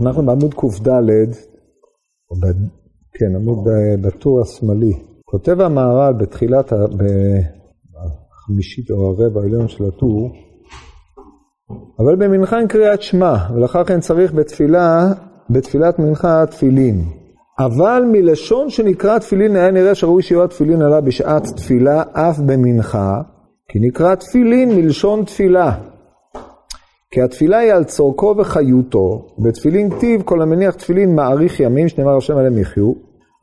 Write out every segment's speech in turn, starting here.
אנחנו בעמוד קד. כן, עמוד בטור השמאלי. כותב המהר"ל בתחילת, בחמישית או הרבע העליון של הטור, אבל במנחה אין קריאת שמע, ולאחר כן צריך בתפילה, בתפילת מנחה תפילין. אבל מלשון שנקרא תפילין היה נראה שראוי שיהיו התפילין עליו בשעת תפילה אף במנחה, כי נקרא תפילין מלשון תפילה. כי התפילה היא על צורכו וחיותו, בתפילין כתיב כל המניח תפילין מאריך ימים, שנאמר השם עליהם יחיו.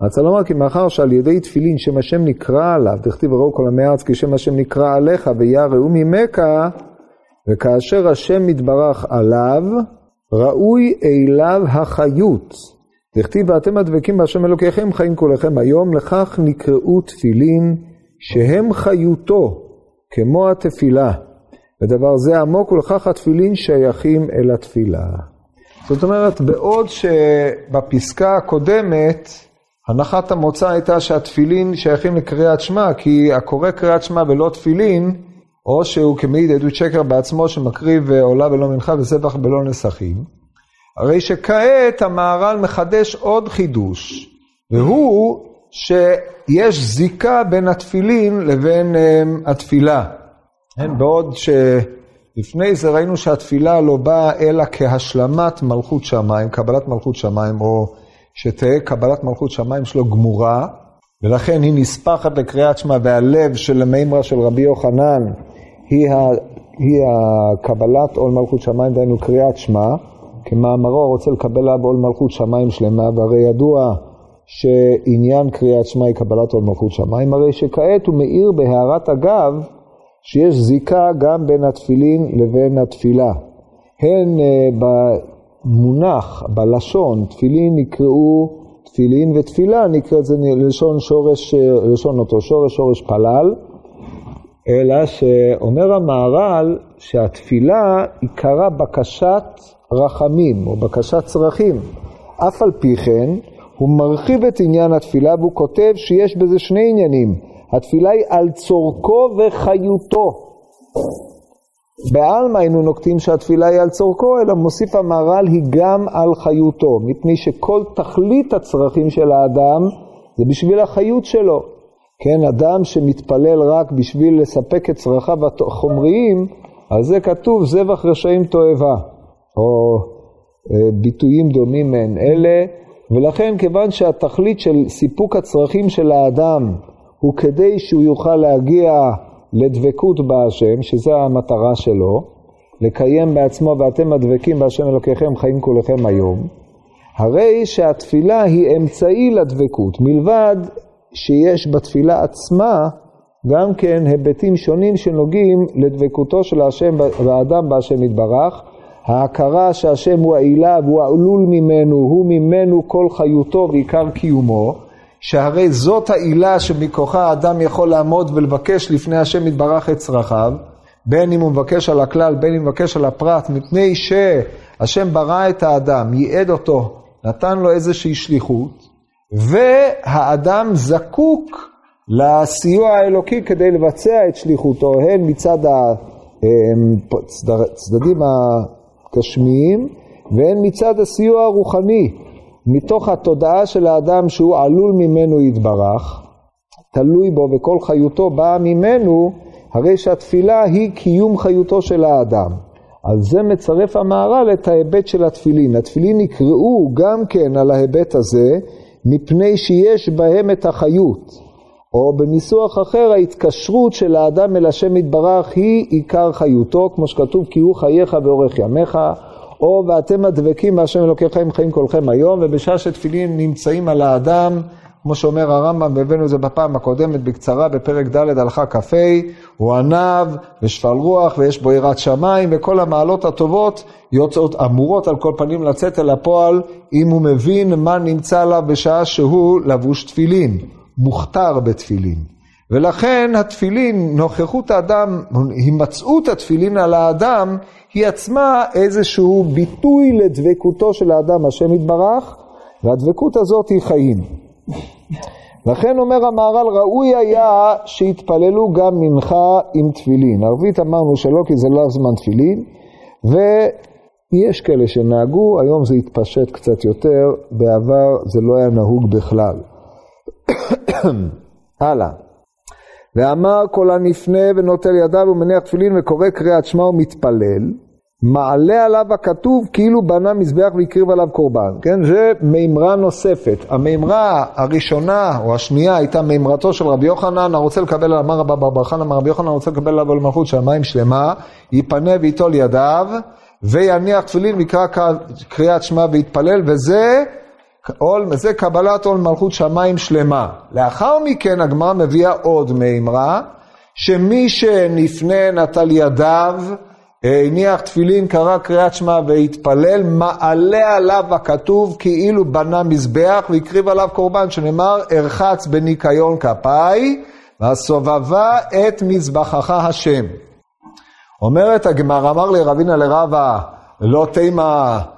רצה לומר כי מאחר שעל ידי תפילין שם השם נקרא עליו, דכתיב וראו כל עמי הארץ כי שם השם נקרא עליך ויראו ממך, וכאשר השם מתברך עליו, ראוי אליו החיות. דכתיב ואתם הדבקים בהשם אלוקיכם חיים כולכם היום, לכך נקראו תפילין שהם חיותו, כמו התפילה. ודבר זה עמוק ולכך התפילין שייכים אל התפילה. זאת אומרת, בעוד שבפסקה הקודמת, הנחת המוצא הייתה שהתפילין שייכים לקריאת שמע, כי הקורא קריאת שמע ולא תפילין, או שהוא כמעיד עדות שקר בעצמו שמקריב עולה ולא מנחה וזבח בלא נסכים. הרי שכעת המהר"ל מחדש עוד חידוש, והוא שיש זיקה בין התפילין לבין um, התפילה. כן, בעוד שלפני זה ראינו שהתפילה לא באה אלא כהשלמת מלכות שמיים, קבלת מלכות שמיים, או שתהא קבלת מלכות שמיים שלו גמורה, ולכן היא נספחת לקריאת שמע, והלב של המימרה של רבי יוחנן היא, ה, היא הקבלת עול מלכות שמיים, דהיינו קריאת שמע. כמאמרו רוצה לקבל עליו עול מלכות שמיים שלמה, והרי ידוע שעניין קריאת שמע היא קבלת עול מלכות שמיים, הרי שכעת הוא מאיר בהערת אגב שיש זיקה גם בין התפילין לבין התפילה. הן uh, במונח, בלשון, תפילין נקראו תפילין ותפילה נקראת זה לשון שורש, לשון אותו שורש, שורש פלל, אלא שאומר המהר"ל שהתפילה עיקרה בקשת רחמים או בקשת צרכים. אף על פי כן, הוא מרחיב את עניין התפילה והוא כותב שיש בזה שני עניינים. התפילה היא על צורכו וחיותו. בעלמא היינו נוקטים שהתפילה היא על צורכו, אלא מוסיף המהר"ל היא גם על חיותו, מפני שכל תכלית הצרכים של האדם זה בשביל החיות שלו. כן, אדם שמתפלל רק בשביל לספק את צרכיו החומריים, על זה כתוב זבח רשעים תועבה, או אה, ביטויים דומים מעין אלה, ולכן כיוון שהתכלית של סיפוק הצרכים של האדם הוא כדי שהוא יוכל להגיע לדבקות בהשם, שזו המטרה שלו, לקיים בעצמו ואתם הדבקים בהשם אלוקיכם חיים כולכם היום, הרי שהתפילה היא אמצעי לדבקות, מלבד שיש בתפילה עצמה גם כן היבטים שונים שנוגעים לדבקותו של השם והאדם בהשם יתברך, ההכרה שהשם הוא העילה והוא העלול ממנו, הוא ממנו כל חיותו ועיקר קיומו, שהרי זאת העילה שמכוחה האדם יכול לעמוד ולבקש לפני השם יתברך את צרכיו, בין אם הוא מבקש על הכלל, בין אם הוא מבקש על הפרט, מפני שהשם ברא את האדם, ייעד אותו, נתן לו איזושהי שליחות, והאדם זקוק לסיוע האלוקי כדי לבצע את שליחותו, הן מצד הצדדים הגשמיים והן מצד הסיוע הרוחני, מתוך התודעה של האדם שהוא עלול ממנו יתברך, תלוי בו וכל חיותו באה ממנו, הרי שהתפילה היא קיום חיותו של האדם. על זה מצרף המהר"ל את ההיבט של התפילין. התפילין נקראו גם כן על ההיבט הזה, מפני שיש בהם את החיות. או בניסוח אחר, ההתקשרות של האדם אל השם יתברך היא עיקר חיותו, כמו שכתוב, כי הוא חייך ואורך ימיך, או ואתם הדבקים בהשם אלוקיכם חיים כולכם היום, ובשעה שתפילין נמצאים על האדם, כמו שאומר הרמב"ם, והבאנו את זה בפעם הקודמת בקצרה, בפרק ד' הלכה כ"ה, הוא ענב ושפל רוח ויש בו יראת שמיים, וכל המעלות הטובות יוצאות, אמורות על כל פנים לצאת אל הפועל, אם הוא מבין מה נמצא עליו בשעה שהוא לבוש תפילין, מוכתר בתפילין. ולכן התפילין, נוכחות האדם, הימצאות התפילין על האדם, היא עצמה איזשהו ביטוי לדבקותו של האדם, השם יתברך, והדבקות הזאת היא חיים. לכן אומר המהר"ל, ראוי היה שיתפללו גם מנחה עם תפילין. ערבית אמרנו שלא, כי זה לא זמן תפילין, יש כאלה שנהגו, היום זה התפשט קצת יותר, בעבר זה לא היה נהוג בכלל. הלאה. ואמר כל הנפנה ונוטל ידיו ומניח תפילין וקורא קריאת שמע ומתפלל, מעלה עליו הכתוב כאילו בנה מזבח והקריב עליו קורבן, כן? זה מימרה נוספת. המימרה הראשונה או השנייה הייתה מימרתו של רבי יוחנן, הרוצה לקבל, אמר רבא בר חנא, אמר רבי יוחנן, הרוצה לקבל עליו למלכות שמיים שלמה, ייפנה ויטול ידיו, ויניח תפילין ויקרא קריאת שמע ויתפלל, וזה עול, זה קבלת עול מלכות שמיים שלמה. לאחר מכן הגמרא מביאה עוד מימרה, שמי שנפנה נטל ידיו, הניח תפילין, קרא קריאת שמע והתפלל, מעלה עליו הכתוב כאילו בנה מזבח והקריב עליו קורבן, שנאמר, ארחץ בניקיון כפיי, והסובבה את מזבחך השם. אומרת הגמרא, אמר לי רבינה לרבה, לא תימה אה,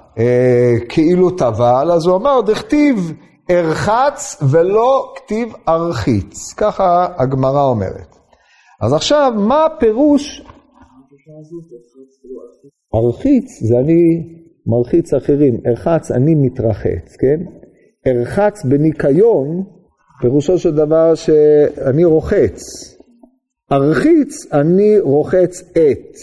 כאילו טבל, אז הוא אמר, דכתיב ארחץ ולא כתיב ארחיץ. ככה הגמרא אומרת. אז עכשיו, מה הפירוש? ארחיץ זה אני מרחיץ אחרים, ארחץ אני מתרחץ, כן? ארחץ בניקיון, פירושו של דבר שאני רוחץ. ארחיץ אני רוחץ את,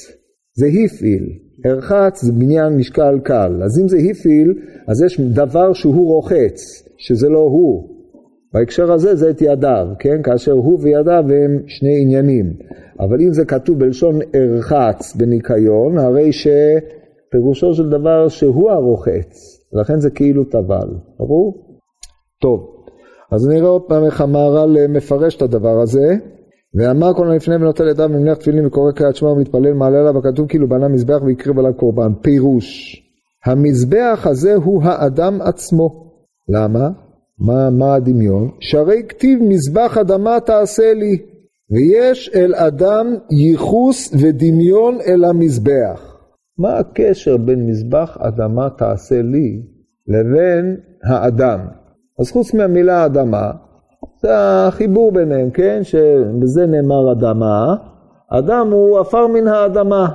זה הפעיל. ארחץ זה בניין משקל קל. אז אם זה הפעיל, אז יש דבר שהוא רוחץ, שזה לא הוא. בהקשר הזה זה את ידיו, כן? כאשר הוא וידיו הם שני עניינים. אבל אם זה כתוב בלשון ארחץ בניקיון, הרי שפירושו של דבר שהוא הרוחץ, לכן זה כאילו טבל, ברור? טוב, אז נראה עוד פעם איך המהר"ל מפרש את הדבר הזה. ואמר כל הנפנה ונוטל ידיו ומניח תפילין וקורא קריאת שמע ומתפלל מעלה עליו הכתוב כאילו בנה מזבח והקריב עליו קורבן. פירוש, המזבח הזה הוא האדם עצמו. למה? מה, מה הדמיון? שהרי כתיב מזבח אדמה תעשה לי, ויש אל אדם ייחוס ודמיון אל המזבח. מה הקשר בין מזבח אדמה תעשה לי לבין האדם? אז חוץ מהמילה אדמה, החיבור ביניהם, כן? שבזה נאמר אדמה. אדם הוא עפר מן האדמה.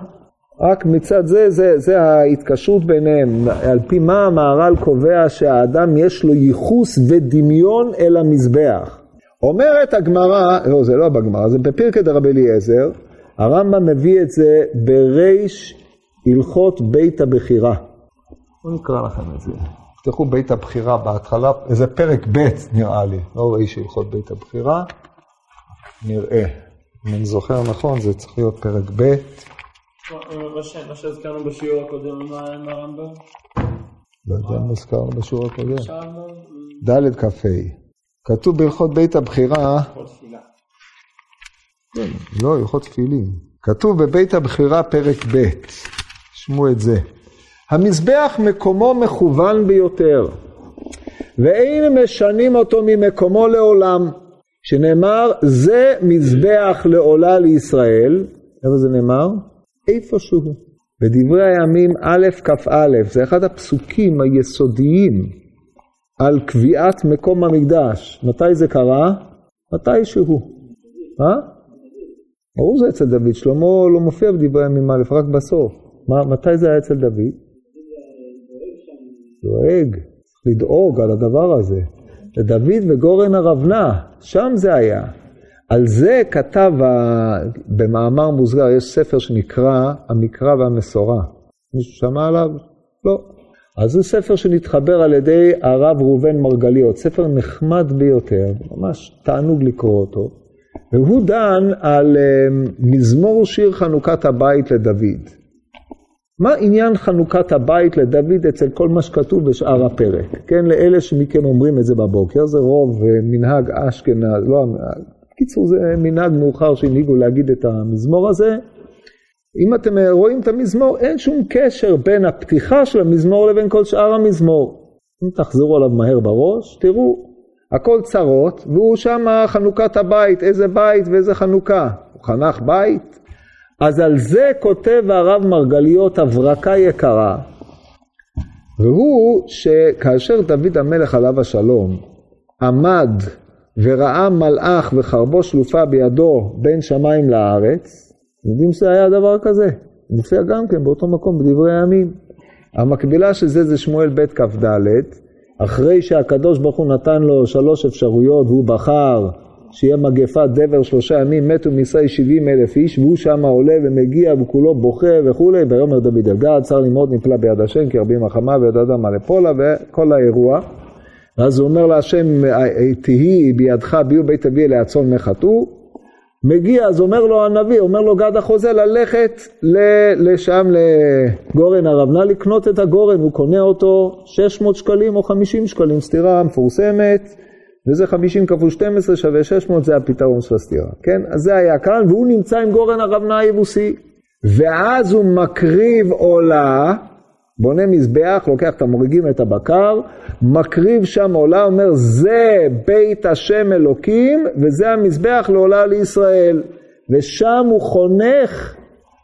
רק מצד זה, זה, זה ההתקשרות ביניהם. על פי מה המהר"ל קובע שהאדם יש לו ייחוס ודמיון אל המזבח. אומרת הגמרא, לא, זה לא בגמרא, זה בפרקי דרבי אליעזר, הרמב"ם מביא את זה בריש הלכות בית הבחירה. בואו נקרא לכם את זה. תפתחו בית הבחירה בהתחלה, איזה פרק ב' נראה לי, לא ראי שהלכות בית הבחירה, נראה. אם אני זוכר נכון, זה צריך להיות פרק ב'. מה שהזכרנו בשיעור הקודם, מה הרמב"ם? לא יודע מה הזכרנו בשיעור הקודם. ד' כ"ה. כתוב בהלכות בית הבחירה... כן, לא, הלכות תפילין. כתוב בבית הבחירה פרק ב', שמעו את זה. המזבח מקומו מכוון ביותר, ואין משנים אותו ממקומו לעולם, שנאמר זה מזבח לעולה לישראל, איפה זה נאמר? איפשהו. בדברי הימים א' כ"א, זה אחד הפסוקים היסודיים על קביעת מקום המקדש. מתי זה קרה? מתי שהוא. אה? ברור זה אצל דוד, שלמה לא מופיע בדברי הימים א', רק בסוף. מה, מתי זה היה אצל דוד? דואג, צריך לדאוג על הדבר הזה. לדוד וגורן ארבנה, שם זה היה. על זה כתב במאמר מוסגר, יש ספר שנקרא המקרא והמסורה. מישהו שמע עליו? לא. אז זה ספר שנתחבר על ידי הרב ראובן מרגליות, ספר נחמד ביותר, ממש תענוג לקרוא אותו, והוא דן על אה, מזמור שיר חנוכת הבית לדוד. מה עניין חנוכת הבית לדוד אצל כל מה שכתוב בשאר הפרק? כן, לאלה שמכם אומרים את זה בבוקר, זה רוב אה, מנהג אשכנז, לא, בקיצור זה מנהג מאוחר שהנהיגו להגיד את המזמור הזה. אם אתם אה, רואים את המזמור, אין שום קשר בין הפתיחה של המזמור לבין כל שאר המזמור. אם תחזרו עליו מהר בראש, תראו, הכל צרות, והוא שם חנוכת הבית, איזה בית ואיזה חנוכה. הוא חנך בית, אז על זה כותב הרב מרגליות הברקה יקרה, והוא שכאשר דוד המלך עליו השלום עמד וראה מלאך וחרבו שלופה בידו בין שמיים לארץ, יודעים שזה היה דבר כזה, מופיע גם כן באותו מקום בדברי הימים. המקבילה של זה זה שמואל ב' כ"ד, אחרי שהקדוש ברוך הוא נתן לו שלוש אפשרויות והוא בחר שיהיה מגפת דבר שלושה ימים, מתו מישראל שבעים אלף איש, והוא שם עולה ומגיע וכולו בוכה וכולי, ויאמר דוד אל גד, צר לי מאוד נפלא ביד השם, כי רבים החמה ויד אדם על אפולה, וכל האירוע. ואז הוא אומר להשם, תהי בידך ביו בית אבי אלי הצאן מחטאו. מגיע, אז אומר לו הנביא, אומר לו גד החוזה ללכת לשם לגורן הרב, נא לקנות את הגורן, הוא קונה אותו 600 שקלים או 50 שקלים, סתירה מפורסמת. וזה 50 כפול 12 שווה 600, זה הפתרון של הסתירה, כן? אז זה היה כאן, והוא נמצא עם גורן הרבנה היבוסי. ואז הוא מקריב עולה, בונה מזבח, לוקח את המוריגים, את הבקר, מקריב שם עולה, אומר, זה בית השם אלוקים, וזה המזבח לעולה לישראל. ושם הוא חונך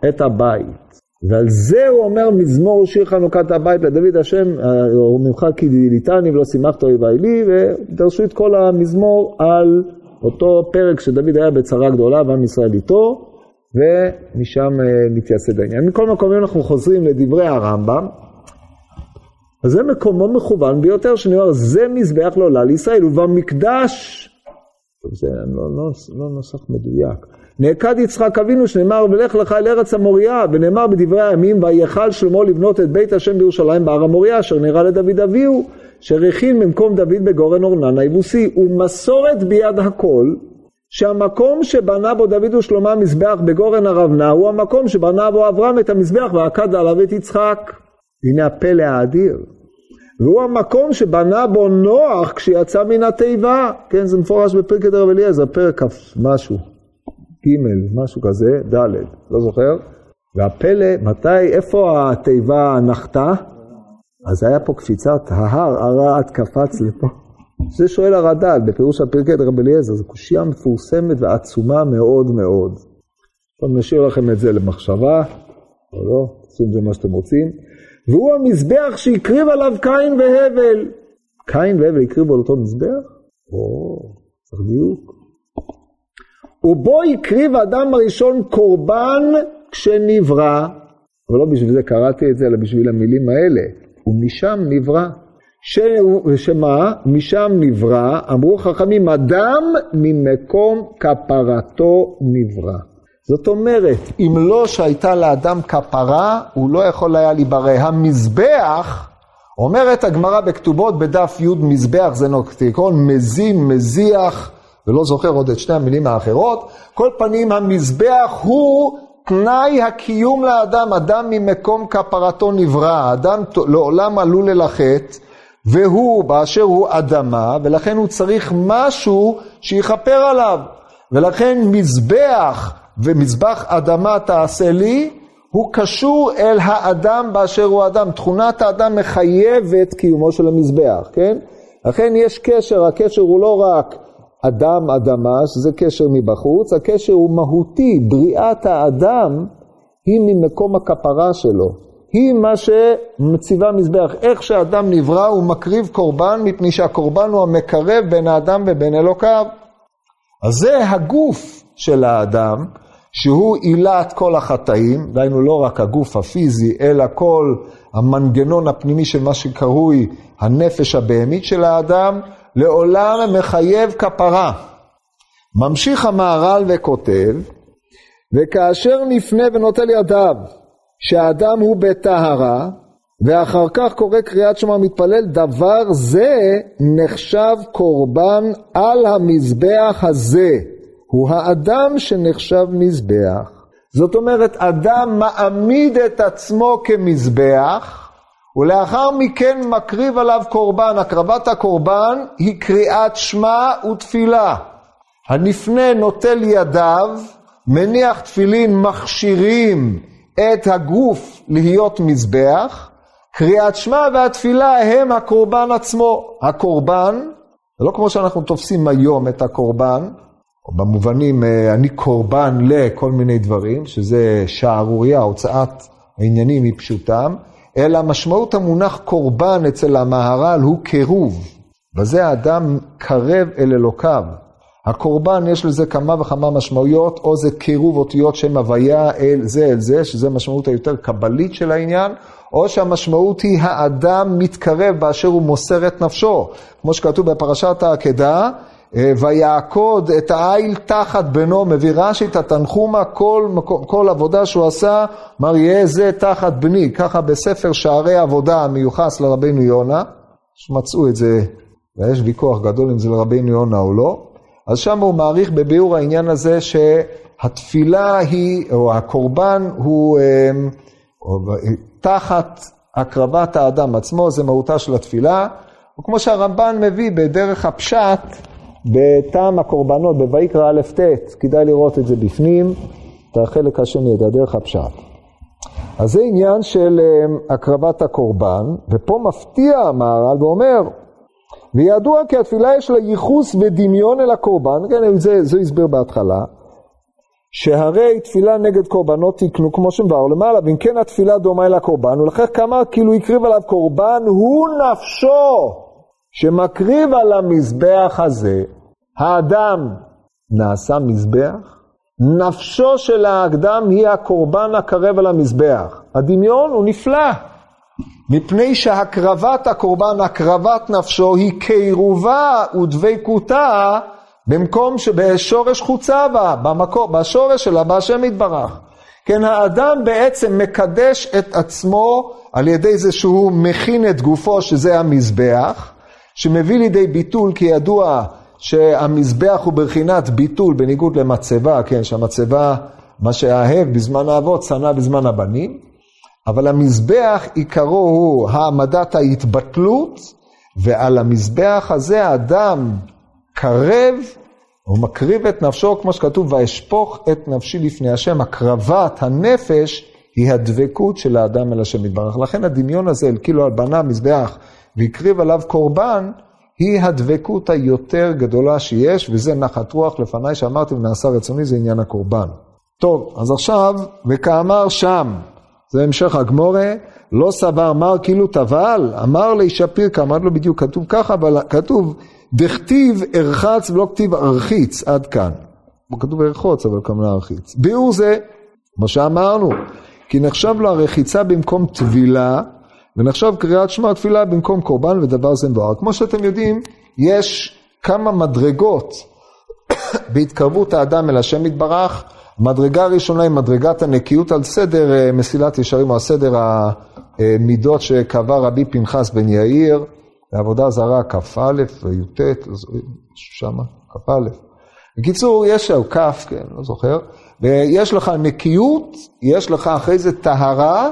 את הבית. ועל זה הוא אומר מזמור שיר חנוכת הבית לדוד השם, הוא ממך כי דיליתני ולא שימחת אויבי לי, ודרשו את כל המזמור על אותו פרק שדוד היה בצרה גדולה ועם ישראל איתו, ומשם מתייסד העניין. מכל מקום, אם אנחנו חוזרים לדברי הרמב"ם, אז זה מקומו מכוון ביותר, שאני אומר, זה מזבח לעולה לישראל, ובמקדש, טוב, זה לא, לא, לא נוסח מדויק. נעקד יצחק אבינו שנאמר ולך לך אל ארץ המוריה ונאמר בדברי הימים ויכל שלמה לבנות את בית השם בירושלים בהר המוריה אשר נראה לדוד אביהו אשר הכין במקום דוד בגורן אורנן היבוסי ומסורת ביד הכל שהמקום שבנה בו דוד ושלמה מזבח בגורן ארבנה הוא המקום שבנה בו אברהם את המזבח ועקד עליו את יצחק. הנה הפלא האדיר. והוא המקום שבנה בו נוח כשיצא מן התיבה. כן, זה מפורש בפרקת הרב אליעזר, פרק כ' משהו. ג', משהו כזה, ד', לא זוכר. והפלא, מתי, איפה התיבה נחתה? אז היה פה קפיצת ההר, הרעת קפץ לפה. זה שואל הרד"ל בפירוש הפרקי רבי אליעזר, זו קושייה מפורסמת ועצומה מאוד מאוד. טוב, נשאיר לכם את זה למחשבה, או לא, תעשו עם זה מה שאתם רוצים. והוא המזבח שהקריב עליו קין והבל. קין והבל הקריבו על אותו מזבח? או, צריך דיוק. ובו הקריב האדם הראשון קורבן כשנברא, אבל לא בשביל זה קראתי את זה, אלא בשביל המילים האלה, ומשם נברא. ש... שמה? משם נברא, אמרו חכמים, אדם ממקום כפרתו נברא. זאת אומרת, אם לא שהייתה לאדם כפרה, הוא לא יכול היה להיברא. המזבח, אומרת הגמרא בכתובות בדף י' מזבח זה נוקטיקון, מזים, מזיח, ולא זוכר עוד את שתי המילים האחרות, כל פנים המזבח הוא תנאי הקיום לאדם, אדם ממקום כפרתו נברא, אדם לעולם עלול ללחט, והוא באשר הוא אדמה, ולכן הוא צריך משהו שיכפר עליו. ולכן מזבח ומזבח אדמה תעשה לי, הוא קשור אל האדם באשר הוא אדם. תכונת האדם מחייבת קיומו של המזבח, כן? לכן יש קשר, הקשר הוא לא רק אדם אדמה, שזה קשר מבחוץ, הקשר הוא מהותי, בריאת האדם היא ממקום הכפרה שלו. היא מה שמציבה מזבח. איך שאדם נברא הוא מקריב קורבן, מפני שהקורבן הוא המקרב בין האדם ובין אלוקיו. אז זה הגוף של האדם, שהוא עילת כל החטאים, דהיינו לא רק הגוף הפיזי, אלא כל המנגנון הפנימי של מה שקרוי הנפש הבהמית של האדם, לעולם מחייב כפרה. ממשיך המהר"ל וכותב, וכאשר נפנה ונוטל ידיו שהאדם הוא בטהרה, ואחר כך קורא קריאת שמע מתפלל, דבר זה נחשב קורבן על המזבח הזה. הוא האדם שנחשב מזבח. זאת אומרת, אדם מעמיד את עצמו כמזבח, ולאחר מכן מקריב עליו קורבן. הקרבת הקורבן היא קריאת שמע ותפילה. הנפנה נוטל ידיו, מניח תפילין, מכשירים את הגוף להיות מזבח. קריאת שמע והתפילה הם הקורבן עצמו. הקורבן, זה לא כמו שאנחנו תופסים היום את הקורבן, או במובנים אה, אני קורבן לכל מיני דברים, שזה שערורייה, הוצאת העניינים מפשוטם. אלא משמעות המונח קורבן אצל המהר"ל הוא קירוב. בזה האדם קרב אל אלוקיו. הקורבן יש לזה כמה וכמה משמעויות, או זה קירוב אותיות שם הוויה אל זה אל זה, שזה משמעות היותר קבלית של העניין, או שהמשמעות היא האדם מתקרב באשר הוא מוסר את נפשו, כמו שכתוב בפרשת העקדה, ויעקוד את העיל תחת בנו, מביא רש"י את התנחומה, כל, כל עבודה שהוא עשה, אמר יהיה זה תחת בני, ככה בספר שערי עבודה המיוחס לרבינו יונה, שמצאו את זה, ויש ויכוח גדול אם זה לרבינו יונה או לא, אז שם הוא מעריך בביאור העניין הזה שהתפילה היא, או הקורבן הוא אה, או, תחת הקרבת האדם עצמו, זה מהותה של התפילה, וכמו שהרמב"ן מביא בדרך הפשט, בטעם הקורבנות, בויקרא א' ט', כדאי לראות את זה בפנים, את החלק השני, את הדרך הפשט. אז זה עניין של אה, הקרבת הקורבן, ופה מפתיע המהר"ל ואומר, וידוע כי התפילה יש לה ייחוס ודמיון אל הקורבן, כן, זה, זה הסבר בהתחלה, שהרי תפילה נגד קורבנות תקנו כמו שמבאר למעלה, ואם כן התפילה דומה אל הקורבן, ולכן כמה כאילו הקריב עליו קורבן, הוא נפשו שמקריב על המזבח הזה, האדם נעשה מזבח, נפשו של האדם היא הקורבן הקרב על המזבח. הדמיון הוא נפלא, מפני שהקרבת הקורבן, הקרבת נפשו, היא קירובה ודבקותה במקום שבשורש חוצה בה, במקור, בשורש שלה, בהשם יתברך. כן, האדם בעצם מקדש את עצמו על ידי זה שהוא מכין את גופו, שזה המזבח, שמביא לידי ביטול, כי ידוע שהמזבח הוא בבחינת ביטול בניגוד למצבה, כן, שהמצבה, מה שהאהב בזמן האבות, שנא בזמן הבנים, אבל המזבח עיקרו הוא העמדת ההתבטלות, ועל המזבח הזה האדם קרב, הוא מקריב את נפשו, כמו שכתוב, ואשפוך את נפשי לפני השם. הקרבת הנפש היא הדבקות של האדם אל השם יתברך. לכן הדמיון הזה, כאילו על בנה מזבח והקריב עליו קורבן, היא הדבקות היותר גדולה שיש, וזה נחת רוח לפניי שאמרתי ונעשה רצוני, זה עניין הקורבן. טוב, אז עכשיו, וכאמר שם, זה המשך הגמורה, לא סבר מר כאילו טבל, אמר לי שפיר, כאמר לו בדיוק כתוב ככה, אבל כתוב, דכתיב ארחץ ולא כתיב ארחיץ, עד כאן. כתוב ארחוץ, אבל כמובן ארחיץ. ביאור זה, כמו שאמרנו, כי נחשב לו הרחיצה במקום טבילה, ונחשב קריאת שמע תפילה במקום קורבן ודבר זה מבואר. כמו שאתם יודעים, יש כמה מדרגות בהתקרבות האדם אל השם יתברך. מדרגה הראשונה היא מדרגת הנקיות על סדר אה, מסילת ישרים, או הסדר המידות שקבע רבי פנחס בן יאיר, בעבודה זרה כ"א וי"ט, שמה, כ"א. בקיצור, יש שם כ', כן, לא זוכר, ויש לך נקיות, יש לך אחרי זה טהרה,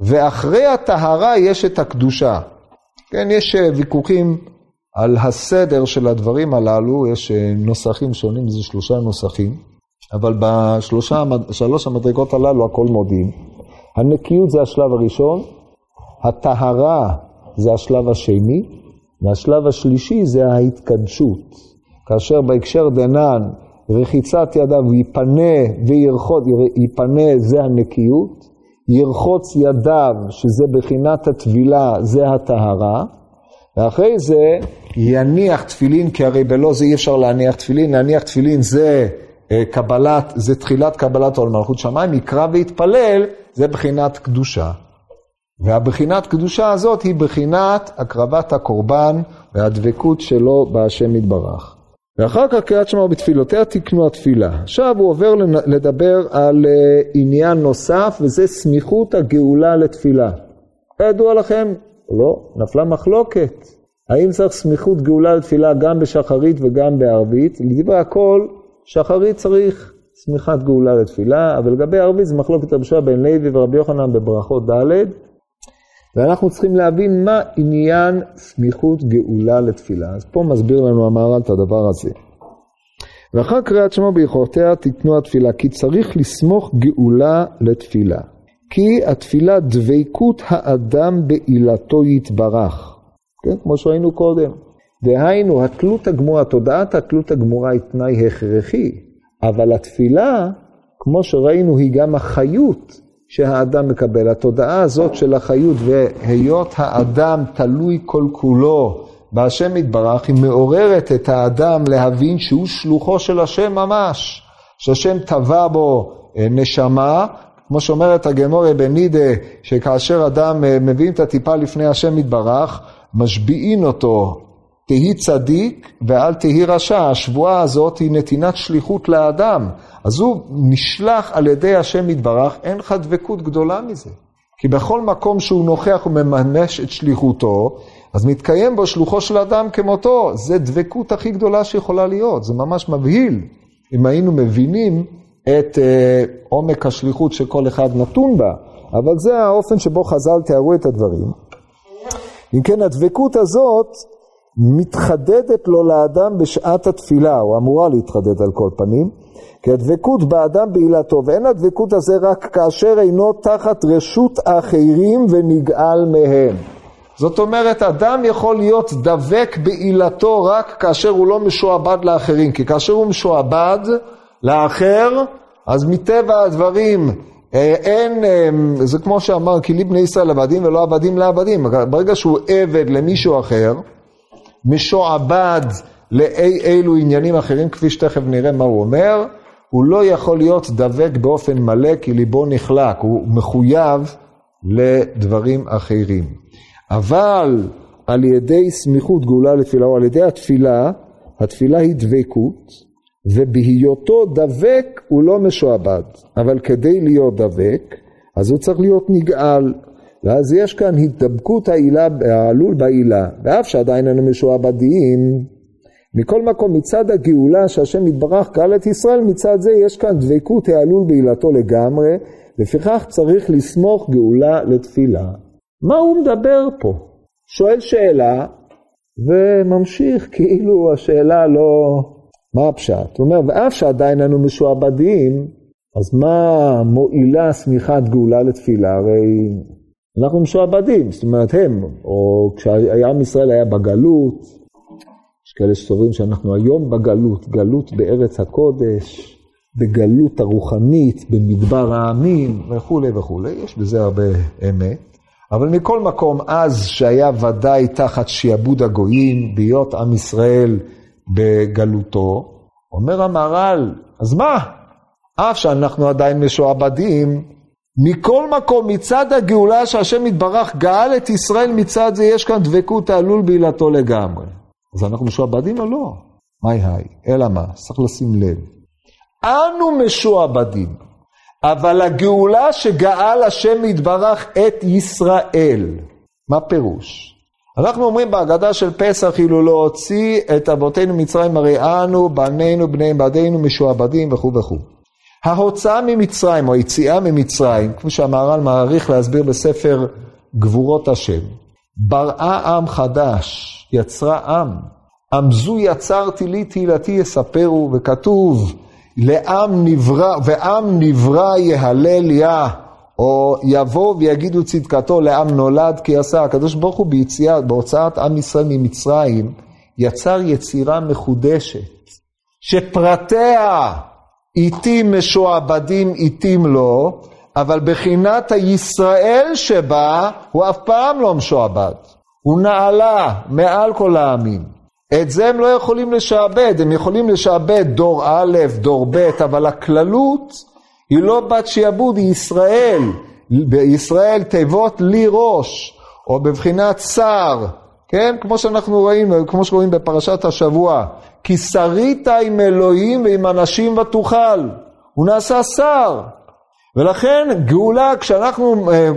ואחרי הטהרה יש את הקדושה. כן, יש אה, ויכוחים על הסדר של הדברים הללו, יש אה, נוסחים שונים, זה שלושה נוסחים, אבל בשלוש המדרגות הללו הכל מודיעים. הנקיות זה השלב הראשון, הטהרה זה השלב השני, והשלב השלישי זה ההתקדשות. כאשר בהקשר דנן, רחיצת ידיו ייפנה וירחוד, ייפנה זה הנקיות, ירחוץ ידיו, שזה בחינת הטבילה, זה הטהרה, ואחרי זה יניח תפילין, כי הרי בלא זה אי אפשר להניח תפילין, להניח תפילין זה אה, קבלת, זה תחילת קבלת עול מלכות שמיים, יקרא ויתפלל, זה בחינת קדושה. והבחינת קדושה הזאת היא בחינת הקרבת הקורבן והדבקות שלו בהשם יתברך. ואחר כך קריאת שמע בתפילותיה תקנו התפילה. עכשיו הוא עובר לדבר על אה, עניין נוסף, וזה סמיכות הגאולה לתפילה. כידוע לכם, לא, נפלה מחלוקת. האם צריך סמיכות גאולה לתפילה גם בשחרית וגם בערבית? לדברי הכל, שחרית צריך סמיכת גאולה לתפילה, אבל לגבי ערבית זה מחלוקת רבי שועה בן לוי ורבי יוחנן בברכות ד', ואנחנו צריכים להבין מה עניין סמיכות גאולה לתפילה. אז פה מסביר לנו המהר"ל את הדבר הזה. ואחר קריאת שמע ביכולתיה תיתנו התפילה, כי צריך לסמוך גאולה לתפילה. כי התפילה דבקות האדם בעילתו יתברך. כן, כמו שראינו קודם. דהיינו, התלות הגמורה, תודעת התלות הגמורה היא תנאי הכרחי, אבל התפילה, כמו שראינו, היא גם החיות שהאדם מקבל. התודעה הזאת של החיות והיות האדם תלוי כל כולו בהשם יתברך, היא מעוררת את האדם להבין שהוא שלוחו של השם ממש, שהשם טבע בו אה, נשמה, כמו שאומרת הגמורה בנידה, שכאשר אדם אה, מביאים את הטיפה לפני השם יתברך, משביעין אותו, תהי צדיק ואל תהי רשע. השבועה הזאת היא נתינת שליחות לאדם. אז הוא נשלח על ידי השם יתברך, אין לך דבקות גדולה מזה. כי בכל מקום שהוא נוכח ומממש את שליחותו, אז מתקיים בו שלוחו של אדם כמותו. זה דבקות הכי גדולה שיכולה להיות, זה ממש מבהיל. אם היינו מבינים את אה, עומק השליחות שכל אחד נתון בה, אבל זה האופן שבו חז"ל תיארו את הדברים. אם כן, הדבקות הזאת מתחדדת לו לאדם בשעת התפילה, או אמורה להתחדד על כל פנים, כי הדבקות באדם בעילתו, ואין הדבקות הזה רק כאשר אינו תחת רשות האחרים ונגאל מהם. זאת אומרת, אדם יכול להיות דבק בעילתו רק כאשר הוא לא משועבד לאחרים, כי כאשר הוא משועבד לאחר, אז מטבע הדברים אה, אין, אה, זה כמו שאמר, כי לי בני ישראל עבדים ולא עבדים לעבדים. ברגע שהוא עבד למישהו אחר, משועבד לאי אילו עניינים אחרים, כפי שתכף נראה מה הוא אומר, הוא לא יכול להיות דבק באופן מלא כי ליבו נחלק, הוא מחויב לדברים אחרים. אבל על ידי סמיכות גאולה לתפילה, או על ידי התפילה, התפילה היא דבקות, ובהיותו דבק הוא לא משועבד, אבל כדי להיות דבק, אז הוא צריך להיות נגאל, ואז יש כאן התדבקות העילה, העלול בעילה, ואף שעדיין אנו משועבדים, מכל מקום מצד הגאולה שהשם יתברך גאל את ישראל, מצד זה יש כאן דבקות העלול בעילתו לגמרי, לפיכך צריך לסמוך גאולה לתפילה. מה הוא מדבר פה? שואל שאלה וממשיך כאילו השאלה לא... מה הפשט? הוא אומר, ואף שעדיין אנו משועבדים, אז מה מועילה שמיכת גאולה לתפילה? הרי אנחנו משועבדים, זאת אומרת הם, או כשעם ישראל היה בגלות, יש כאלה שסוברים שאנחנו היום בגלות, גלות בארץ הקודש, בגלות הרוחנית, במדבר העמים וכולי וכולי, יש בזה הרבה אמת. אבל מכל מקום, אז שהיה ודאי תחת שיעבוד הגויים, בהיות עם ישראל בגלותו, אומר המהר"ל, אז מה? אף שאנחנו עדיין משועבדים, מכל מקום, מצד הגאולה שהשם יתברך גאל את ישראל, מצד זה יש כאן דבקות העלול בעילתו לגמרי. אז אנחנו משועבדים או לא? מהי היי? אלא מה? צריך לשים לב. אנו משועבדים, אבל הגאולה שגאל השם יתברך את ישראל, מה פירוש? אנחנו אומרים בהגדה של פסח, אילו להוציא את אבותינו מצרים, הרי אנו, בנינו, בניהם, בעדינו, משועבדים וכו' וכו'. ההוצאה ממצרים, או היציאה ממצרים, כפי שהמהר"ל מעריך להסביר בספר גבורות השם, בראה עם חדש, יצרה עם. עם זו יצרתי לי תהילתי יספרו, וכתוב, לעם נברא, ועם נברא יהלל יה. או יבוא ויגידו צדקתו לעם נולד כי עשה. הקדוש ברוך הוא ביציאה, בהוצאת עם ישראל ממצרים, יצר יצירה מחודשת, שפרטיה עיתים משועבדים, עיתים לא, אבל בחינת הישראל שבה, הוא אף פעם לא משועבד. הוא נעלה מעל כל העמים. את זה הם לא יכולים לשעבד, הם יכולים לשעבד דור א', דור ב', אבל הכללות היא לא בת שיעבוד, היא ישראל. בישראל תיבות לי ראש, או בבחינת שר, כן? כמו שאנחנו רואים, כמו שרואים בפרשת השבוע. כי שרית עם אלוהים ועם אנשים ותוכל. הוא נעשה שר. ולכן גאולה, כשאנחנו אה,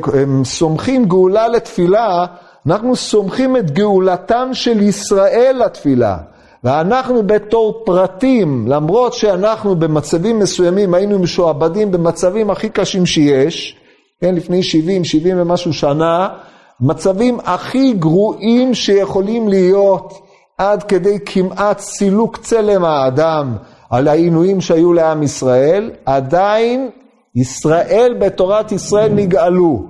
סומכים גאולה לתפילה, אנחנו סומכים את גאולתם של ישראל לתפילה. ואנחנו בתור פרטים, למרות שאנחנו במצבים מסוימים היינו משועבדים במצבים הכי קשים שיש, כן, לפני 70, 70 ומשהו שנה, מצבים הכי גרועים שיכולים להיות עד כדי כמעט סילוק צלם האדם על העינויים שהיו לעם ישראל, עדיין ישראל בתורת ישראל נגאלו.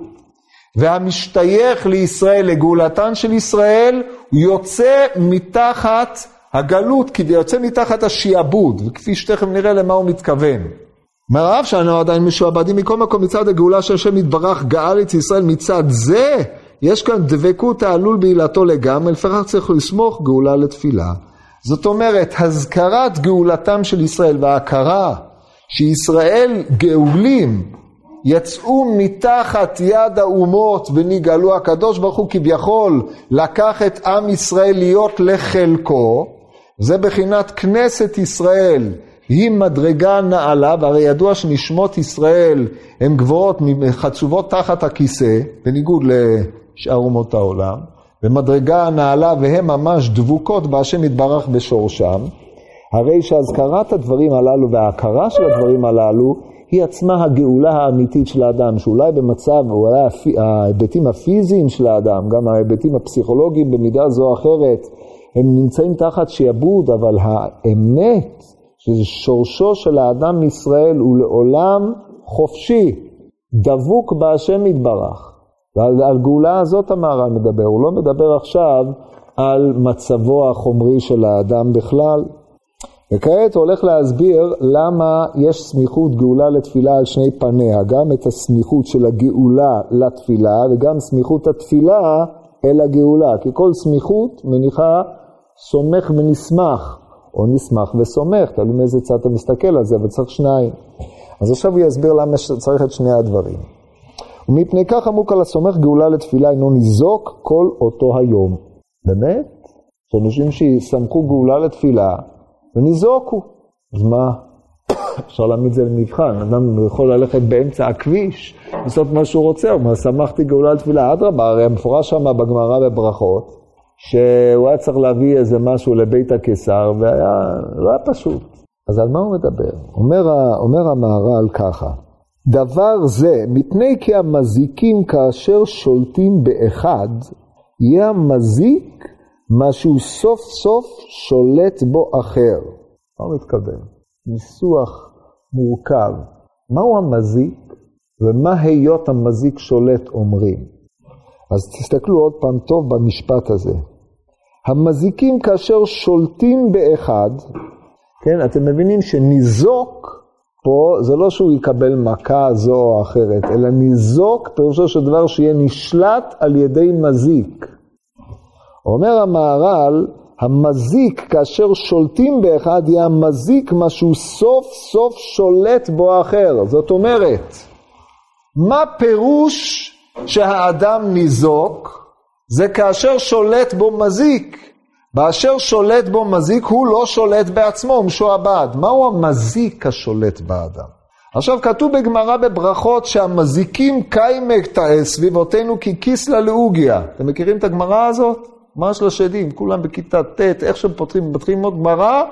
והמשתייך לישראל, לגאולתן של ישראל, יוצא מתחת הגלות, זה יוצא מתחת השיעבוד, וכפי שתכף נראה למה הוא מתכוון. אומר אף שאנו עדיין משועבדים מכל מקום מצד הגאולה של השם יתברך גאל את ישראל מצד זה, יש כאן דבקות העלול בעילתו לגמרי, לפיכך צריך לסמוך גאולה לתפילה. זאת אומרת, הזכרת גאולתם של ישראל וההכרה שישראל גאולים יצאו מתחת יד האומות ונגאלו. הקדוש ברוך הוא כביכול לקח את עם ישראל להיות לחלקו, זה בחינת כנסת ישראל. היא מדרגה נעלה, והרי ידוע שנשמות ישראל הן גבוהות, חצובות תחת הכיסא, בניגוד לשאר אומות העולם, ומדרגה נעלה והן ממש דבוקות בהשם יתברך בשורשם. הרי שהזכרת הדברים הללו וההכרה של הדברים הללו היא עצמה הגאולה האמיתית של האדם, שאולי במצב, אולי ההיבטים הפיזיים של האדם, גם ההיבטים הפסיכולוגיים במידה זו או אחרת, הם נמצאים תחת שיעבוד, אבל האמת, שזה שורשו של האדם מישראל, הוא לעולם חופשי, דבוק בהשם יתברך. ועל על גאולה הזאת המהר"ל מדבר, הוא לא מדבר עכשיו על מצבו החומרי של האדם בכלל. וכעת הוא הולך להסביר למה יש סמיכות גאולה לתפילה על שני פניה, גם את הסמיכות של הגאולה לתפילה וגם סמיכות התפילה אל הגאולה, כי כל סמיכות מניחה סומך ונסמך, או נסמך וסומך, תלוי מאיזה צד אתה מסתכל על זה, אבל צריך שניים. אז עכשיו הוא יסביר למה צריך את שני הדברים. ומפני כך עמוק על הסומך גאולה לתפילה אינו ניזוק כל אותו היום. באמת? יש אנשים שיסמכו גאולה לתפילה וניזוקו. אז מה? אפשר להעמיד את זה למבחן. אדם יכול ללכת באמצע הכביש, לעשות מה שהוא רוצה, הוא אומר, שמחתי גאולה לתפילה. אדרבה, הרי המפורש שם בגמרא בברכות, שהוא היה צריך להביא איזה משהו לבית הקיסר, והיה, לא היה פשוט. אז על מה הוא מדבר? אומר, אומר המהר"ל ככה, דבר זה, מפני כי המזיקים כאשר שולטים באחד, יהיה המזיק מה שהוא סוף סוף שולט בו אחר. מה מתכוון? ניסוח מורכב. מהו המזיק ומה היות המזיק שולט אומרים? אז תסתכלו עוד פעם טוב במשפט הזה. המזיקים כאשר שולטים באחד, כן, אתם מבינים שניזוק פה זה לא שהוא יקבל מכה זו או אחרת, אלא ניזוק פירושו של דבר שיהיה נשלט על ידי מזיק. אומר המהר"ל, המזיק כאשר שולטים באחד יהיה המזיק מה שהוא סוף סוף שולט בו האחר. זאת אומרת, מה פירוש שהאדם ניזוק? זה כאשר שולט בו מזיק. באשר שולט בו מזיק, הוא לא שולט בעצמו, הוא משועבד. מהו המזיק השולט באדם? עכשיו כתוב בגמרא בברכות שהמזיקים קיימק סביבותינו ככיסלא לאוגיה. אתם מכירים את הגמרא הזאת? גמרא של השדים, כולם בכיתה ט', איך שהם פותחים, פותחים ללמוד גמרא,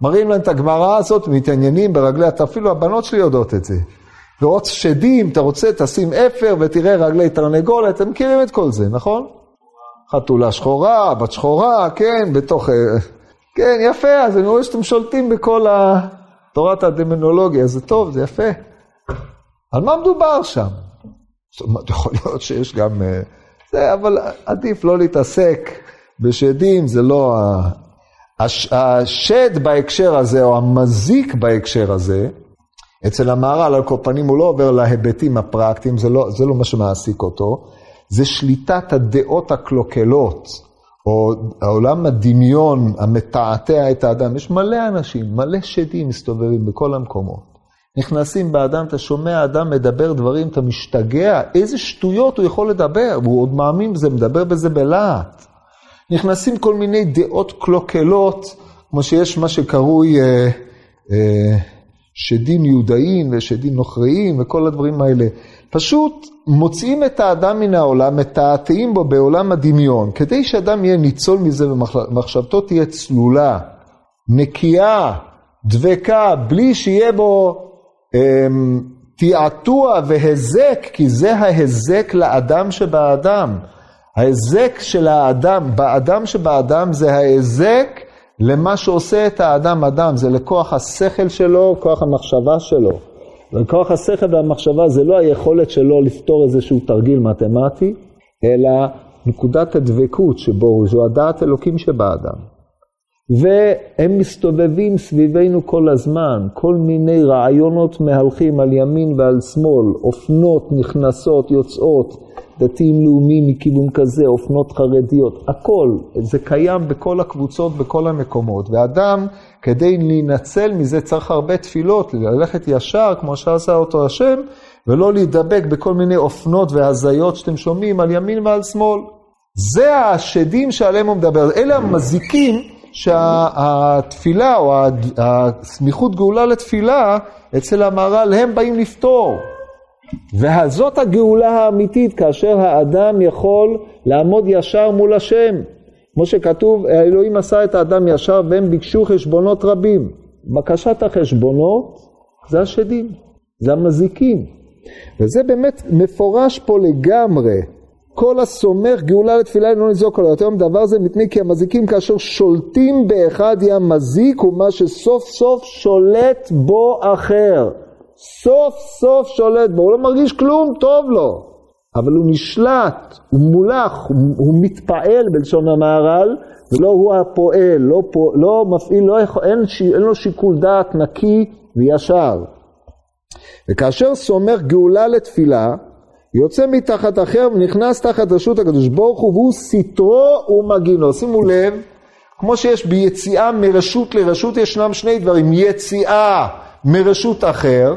מראים להם את הגמרא הזאת, מתעניינים ברגלי, אפילו הבנות שלי יודעות את זה. לראות שדים, אתה רוצה, תשים אפר ותראה רגלי תרנגולת, אתם מכירים את כל זה, נכון? חתולה שחורה, בת שחורה, כן, בתוך... אה, כן, יפה, אז אני רואה שאתם שולטים בכל תורת הדמונולוגיה, זה טוב, זה יפה. על מה מדובר שם? זאת אומרת, יכול להיות שיש גם... אה, זה, אבל עדיף לא להתעסק בשדים, זה לא... הש, השד בהקשר הזה, או המזיק בהקשר הזה, אצל המהר"ל על כל פנים הוא לא עובר להיבטים הפרקטיים, זה לא, זה לא מה שמעסיק אותו, זה שליטת הדעות הקלוקלות, או עולם הדמיון המתעתע את האדם. יש מלא אנשים, מלא שדים מסתובבים בכל המקומות. נכנסים באדם, אתה שומע אדם מדבר דברים, אתה משתגע, איזה שטויות הוא יכול לדבר, הוא עוד מאמין בזה, מדבר בזה בלהט. נכנסים כל מיני דעות קלוקלות, כמו שיש מה שקרוי אה, אה, שדים יהודאים ושדים נוכריים וכל הדברים האלה. פשוט מוציאים את האדם מן העולם, מתעתעים בו בעולם הדמיון, כדי שאדם יהיה ניצול מזה ומחשבתו תהיה צלולה, נקייה, דבקה, בלי שיהיה בו אמ, תעתוע והזק, כי זה ההזק לאדם שבאדם. ההזק של האדם, באדם שבאדם זה ההזק למה שעושה את האדם אדם, זה לכוח השכל שלו, כוח המחשבה שלו. וכוח השכל והמחשבה זה לא היכולת שלו לפתור איזשהו תרגיל מתמטי, אלא נקודת הדבקות שבו, זו הדעת אלוקים שבאדם. והם מסתובבים סביבנו כל הזמן, כל מיני רעיונות מהלכים על ימין ועל שמאל, אופנות נכנסות, יוצאות, דתיים לאומיים מכיוון כזה, אופנות חרדיות, הכל, זה קיים בכל הקבוצות, בכל המקומות. ואדם, כדי להינצל מזה צריך הרבה תפילות, ללכת ישר, כמו שעשה אותו השם, ולא להידבק בכל מיני אופנות והזיות שאתם שומעים על ימין ועל שמאל. זה השדים שעליהם הוא מדבר, אלה המזיקים שהתפילה או הסמיכות גאולה לתפילה אצל המהר"ל הם באים לפתור. וזאת הגאולה האמיתית, כאשר האדם יכול לעמוד ישר מול השם. כמו שכתוב, האלוהים עשה את האדם ישר והם ביקשו חשבונות רבים. בקשת החשבונות זה השדים, זה המזיקים. וזה באמת מפורש פה לגמרי. כל הסומך גאולה לתפילה אינו ניזוק עליו. יותר מדבר זה מפני כי המזיקים כאשר שולטים באחד יהיה המזיק ומה שסוף סוף שולט בו אחר. סוף סוף שולט בו, הוא לא מרגיש כלום, טוב לו. אבל הוא נשלט, הוא מולך, הוא, הוא מתפעל בלשון המהר"ל, ולא הוא הפועל, לא, פועל, לא מפעיל, לא, אין, אין לו שיקול דעת נקי וישר. וכאשר סומך גאולה לתפילה, יוצא מתחת אחר ונכנס תחת רשות הקדוש ברוך הוא והוא סטרו ומגינו. שימו לב, כמו שיש ביציאה מרשות לרשות ישנם שני דברים, יציאה מרשות אחר,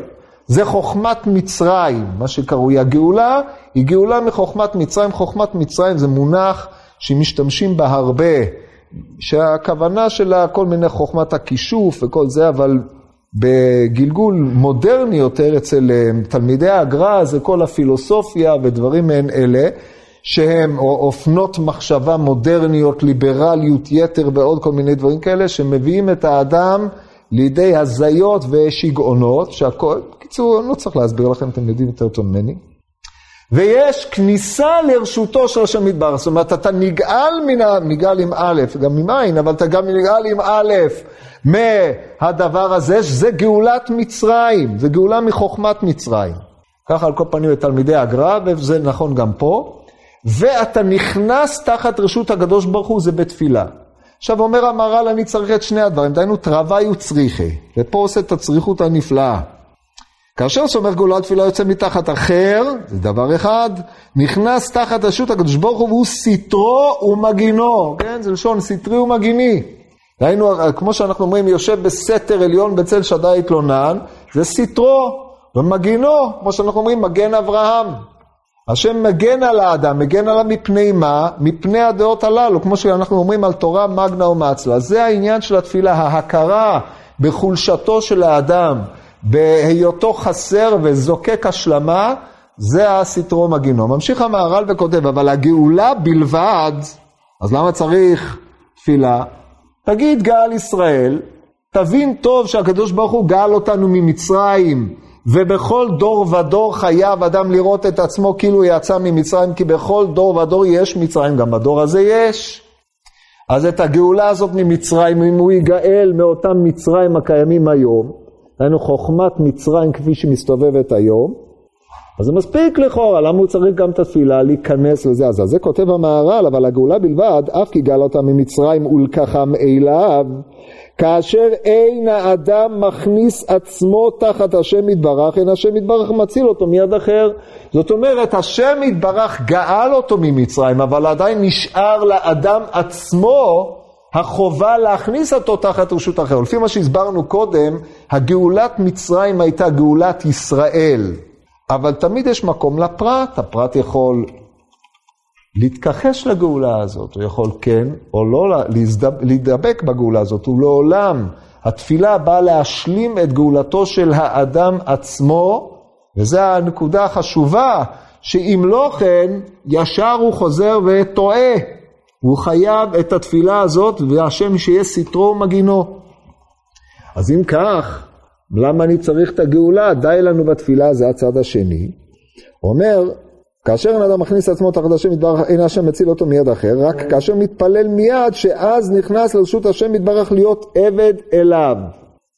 זה חוכמת מצרים, מה שקרוי הגאולה, היא גאולה מחוכמת מצרים. חוכמת מצרים זה מונח שמשתמשים בה הרבה, שהכוונה שלה כל מיני חוכמת הכישוף וכל זה, אבל בגלגול מודרני יותר אצל אה, תלמידי הגר"א זה כל הפילוסופיה ודברים מעין אלה, שהם אופנות מחשבה מודרניות, ליברליות יתר ועוד כל מיני דברים כאלה, שמביאים את האדם לידי הזיות ושגעונות, שהכל, בקיצור, אני לא צריך להסביר לכם, אתם יודעים יותר טוב ממני. ויש כניסה לרשותו של השם יתברך, זאת אומרת, אתה נגאל מן ה... נגאל עם א', גם עם עין, אבל אתה גם נגאל עם א', מהדבר הזה, שזה גאולת מצרים, זה גאולה מחוכמת מצרים. ככה על כל פנים לתלמידי הגר"א, וזה נכון גם פה. ואתה נכנס תחת רשות הקדוש ברוך הוא, זה בתפילה. עכשיו אומר המהר"ל, אני צריך את שני הדברים, דהיינו תרווי וצריכי, ופה עושה את הצריכות הנפלאה. כאשר סומך גאולה תפילה יוצא מתחת אחר, זה דבר אחד, נכנס תחת רשות הקדוש ברוך הוא והוא סטרו ומגינו, כן? זה לשון סטרי ומגיני. דהיינו, כמו שאנחנו אומרים, יושב בסתר עליון בצל שדי התלונן, זה סטרו, ומגינו, כמו שאנחנו אומרים, מגן אברהם. השם מגן על האדם, מגן עליו מפני מה? מפני הדעות הללו, כמו שאנחנו אומרים על תורה מגנה ומצלה. זה העניין של התפילה, ההכרה בחולשתו של האדם, בהיותו חסר וזוקק השלמה, זה הסטרו מגינו. ממשיך המהר"ל וכותב, אבל הגאולה בלבד, אז למה צריך תפילה? תגיד גאל ישראל, תבין טוב שהקדוש ברוך הוא גאל אותנו ממצרים, ובכל דור ודור חייב אדם לראות את עצמו כאילו יצא ממצרים, כי בכל דור ודור יש מצרים, גם בדור הזה יש. אז את הגאולה הזאת ממצרים, אם הוא ייגאל מאותם מצרים הקיימים היום, היינו חוכמת מצרים כפי שמסתובבת היום, אז זה מספיק לכאורה, למה הוא צריך גם את התפילה להיכנס לזה? אז זה כותב המהר"ל, אבל הגאולה בלבד, אף כי גאל אותה ממצרים ולקחם אליו, כאשר אין האדם מכניס עצמו תחת השם יתברך, אין השם יתברך מציל אותו מיד אחר. זאת אומרת, השם יתברך גאל אותו ממצרים, אבל עדיין נשאר לאדם עצמו החובה להכניס אותו תחת רשות אחר. לפי מה שהסברנו קודם, הגאולת מצרים הייתה גאולת ישראל. אבל תמיד יש מקום לפרט, הפרט יכול להתכחש לגאולה הזאת, הוא יכול כן או לא להידבק בגאולה הזאת, הוא לעולם. התפילה באה להשלים את גאולתו של האדם עצמו, וזו הנקודה החשובה, שאם לא כן, ישר הוא חוזר וטועה. הוא חייב את התפילה הזאת, והשם שיהיה סטרו ומגינו. אז אם כך, למה אני צריך את הגאולה? די לנו בתפילה, זה הצד השני. אומר, כאשר בן אדם מכניס עצמו תחת השם יתברך, אין השם מציל אותו מיד אחר, רק כן. כאשר מתפלל מיד, שאז נכנס לרשות השם יתברך להיות עבד אליו.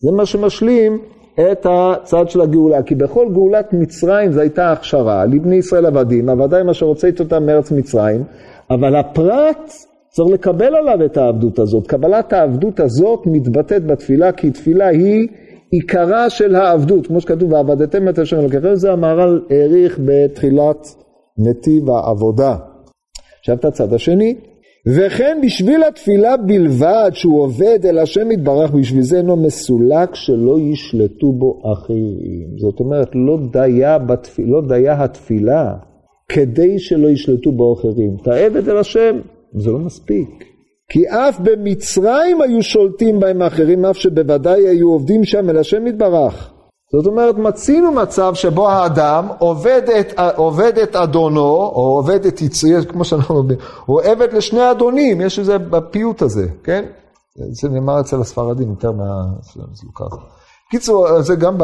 זה מה שמשלים את הצד של הגאולה, כי בכל גאולת מצרים זו הייתה הכשרה לבני ישראל עבדים, עבדים אשר הוצאת אותם מארץ מצרים, אבל הפרט צריך לקבל עליו את העבדות הזאת. קבלת העבדות הזאת מתבטאת בתפילה, כי תפילה היא עיקרה של העבדות, כמו שכתוב, ועבדתם את השם אלוקיכם, זה המהר"ל העריך בתחילת נתיב העבודה. עכשיו את הצד השני, וכן בשביל התפילה בלבד שהוא עובד אל השם יתברך, בשביל זה אינו מסולק שלא ישלטו בו אחרים. זאת אומרת, לא דייה, בתפיל, לא דייה התפילה כדי שלא ישלטו בו. אתה עבד אל השם, זה לא מספיק. כי אף במצרים היו שולטים בהם האחרים, אף שבוודאי היו עובדים שם אל השם יתברך. זאת אומרת, מצינו מצב שבו האדם עובד את, עובד את אדונו, או עובד את יצרי, כמו שאנחנו אומרים, הוא עבד לשני אדונים, יש איזה בפיוט הזה, כן? זה נאמר אצל הספרדים יותר מהסלוקה. קיצור, זה גם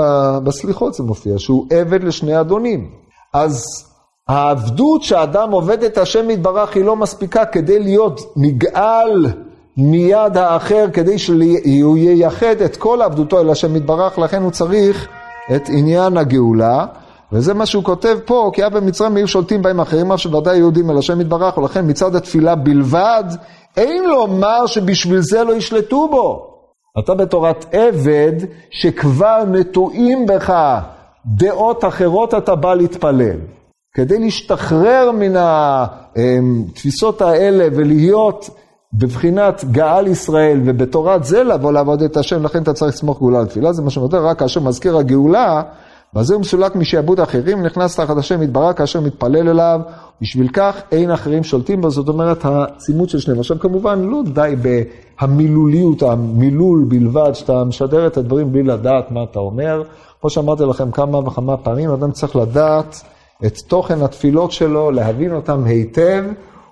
בסליחות זה מופיע, שהוא עבד לשני אדונים. אז העבדות שהאדם עובד את השם יתברך היא לא מספיקה כדי להיות נגאל מיד האחר, כדי שהוא ייחד את כל עבדותו אל השם יתברך, לכן הוא צריך את עניין הגאולה. וזה מה שהוא כותב פה, כי אב במצרים היו שולטים בהם אחרים, אף שוודאי יהודים אל השם יתברך, ולכן מצד התפילה בלבד, אין לומר שבשביל זה לא ישלטו בו. אתה בתורת עבד, שכבר נטועים בך דעות אחרות, אתה בא להתפלל. כדי להשתחרר מן התפיסות האלה ולהיות בבחינת גאל ישראל ובתורת זה לבוא לעבוד את השם, לכן אתה צריך לסמוך גאולה על תפילה, זה מה שנותן, רק כאשר מזכיר הגאולה, בזה הוא מסולק משעבוד אחרים, נכנס תחת השם יתברק כאשר מתפלל אליו, בשביל כך אין אחרים שולטים בו, זאת אומרת הצימות של שניהם. עכשיו כמובן לא די בהמילוליות, המילול בלבד, שאתה משדר את הדברים בלי לדעת מה אתה אומר. כמו שאמרתי לכם כמה וכמה פעמים, אדם צריך לדעת את תוכן התפילות שלו, להבין אותם היטב,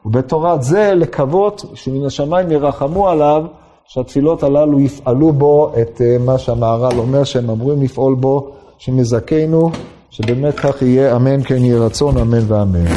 ובתורת זה לקוות שמן השמיים ירחמו עליו, שהתפילות הללו יפעלו בו את אה, מה שהמהר"ל אומר שהם אמורים לפעול בו, שמזכנו, שבאמת כך יהיה, אמן כן יהיה רצון, אמן ואמן.